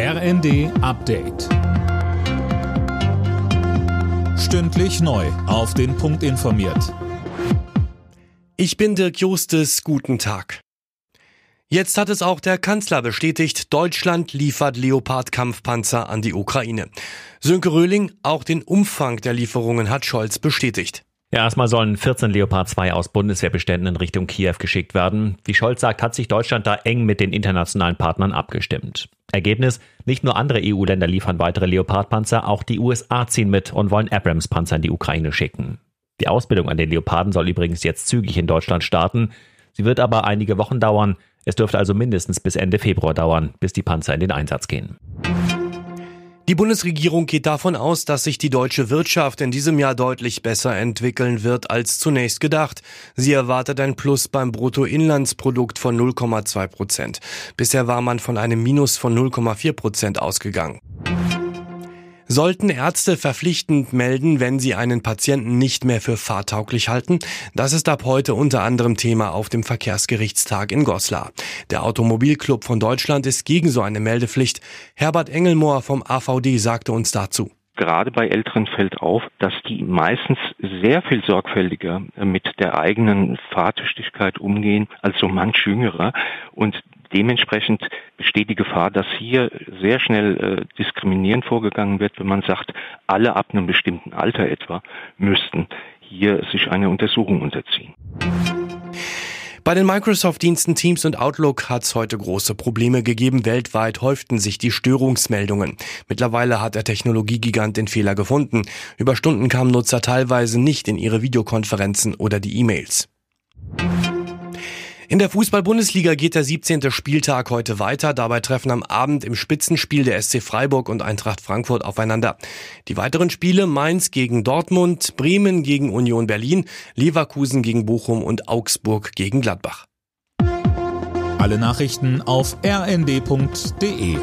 RND Update. Stündlich neu. Auf den Punkt informiert. Ich bin Dirk Justes. Guten Tag. Jetzt hat es auch der Kanzler bestätigt, Deutschland liefert Leopard-Kampfpanzer an die Ukraine. Sönke Röhling, auch den Umfang der Lieferungen hat Scholz bestätigt. Ja, erstmal sollen 14 Leopard 2 aus Bundeswehrbeständen in Richtung Kiew geschickt werden. Wie Scholz sagt, hat sich Deutschland da eng mit den internationalen Partnern abgestimmt. Ergebnis, nicht nur andere EU-Länder liefern weitere Leopard-Panzer, auch die USA ziehen mit und wollen Abrams-Panzer in die Ukraine schicken. Die Ausbildung an den Leoparden soll übrigens jetzt zügig in Deutschland starten. Sie wird aber einige Wochen dauern. Es dürfte also mindestens bis Ende Februar dauern, bis die Panzer in den Einsatz gehen. Die Bundesregierung geht davon aus, dass sich die deutsche Wirtschaft in diesem Jahr deutlich besser entwickeln wird als zunächst gedacht. Sie erwartet ein Plus beim Bruttoinlandsprodukt von 0,2 Prozent. Bisher war man von einem Minus von 0,4 Prozent ausgegangen sollten Ärzte verpflichtend melden, wenn sie einen Patienten nicht mehr für fahrtauglich halten. Das ist ab heute unter anderem Thema auf dem Verkehrsgerichtstag in Goslar. Der Automobilclub von Deutschland ist gegen so eine Meldepflicht. Herbert Engelmohr vom AVD sagte uns dazu gerade bei Älteren fällt auf, dass die meistens sehr viel sorgfältiger mit der eigenen Fahrtüchtigkeit umgehen als so manch Jüngerer. Und dementsprechend besteht die Gefahr, dass hier sehr schnell äh, diskriminierend vorgegangen wird, wenn man sagt, alle ab einem bestimmten Alter etwa müssten hier sich einer Untersuchung unterziehen. Bei den Microsoft-Diensten Teams und Outlook hat es heute große Probleme gegeben. Weltweit häuften sich die Störungsmeldungen. Mittlerweile hat der Technologiegigant den Fehler gefunden. Über Stunden kamen Nutzer teilweise nicht in ihre Videokonferenzen oder die E-Mails. In der Fußball-Bundesliga geht der 17. Spieltag heute weiter. Dabei treffen am Abend im Spitzenspiel der SC Freiburg und Eintracht Frankfurt aufeinander. Die weiteren Spiele Mainz gegen Dortmund, Bremen gegen Union Berlin, Leverkusen gegen Bochum und Augsburg gegen Gladbach. Alle Nachrichten auf rnd.de